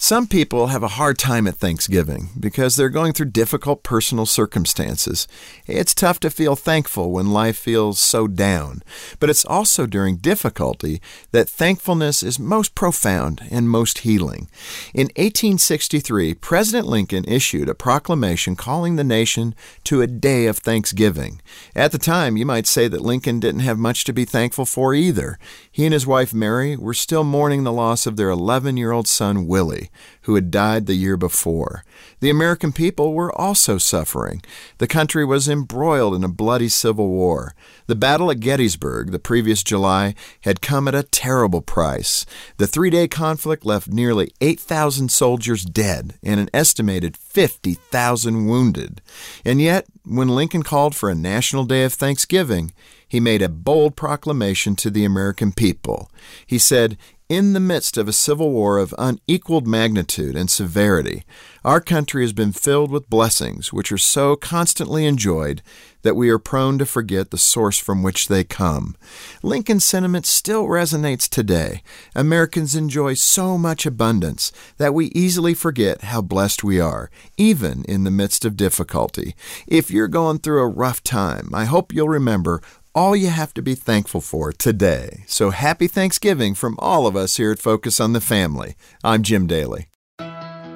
Some people have a hard time at Thanksgiving because they're going through difficult personal circumstances. It's tough to feel thankful when life feels so down, but it's also during difficulty that thankfulness is most profound and most healing. In 1863, President Lincoln issued a proclamation calling the nation to a day of thanksgiving. At the time, you might say that Lincoln didn't have much to be thankful for either. He and his wife Mary were still mourning the loss of their 11 year old son Willie who had died the year before. The American people were also suffering. The country was embroiled in a bloody civil war. The battle at Gettysburg the previous July had come at a terrible price. The three day conflict left nearly 8,000 soldiers dead and an estimated 50,000 wounded. And yet, when Lincoln called for a national day of thanksgiving, he made a bold proclamation to the American people. He said, in the midst of a civil war of unequaled magnitude and severity, our country has been filled with blessings which are so constantly enjoyed that we are prone to forget the source from which they come. Lincoln's sentiment still resonates today. Americans enjoy so much abundance that we easily forget how blessed we are, even in the midst of difficulty. If you're going through a rough time, I hope you'll remember all you have to be thankful for today. So happy Thanksgiving from all of us here at Focus on the Family. I'm Jim Daly.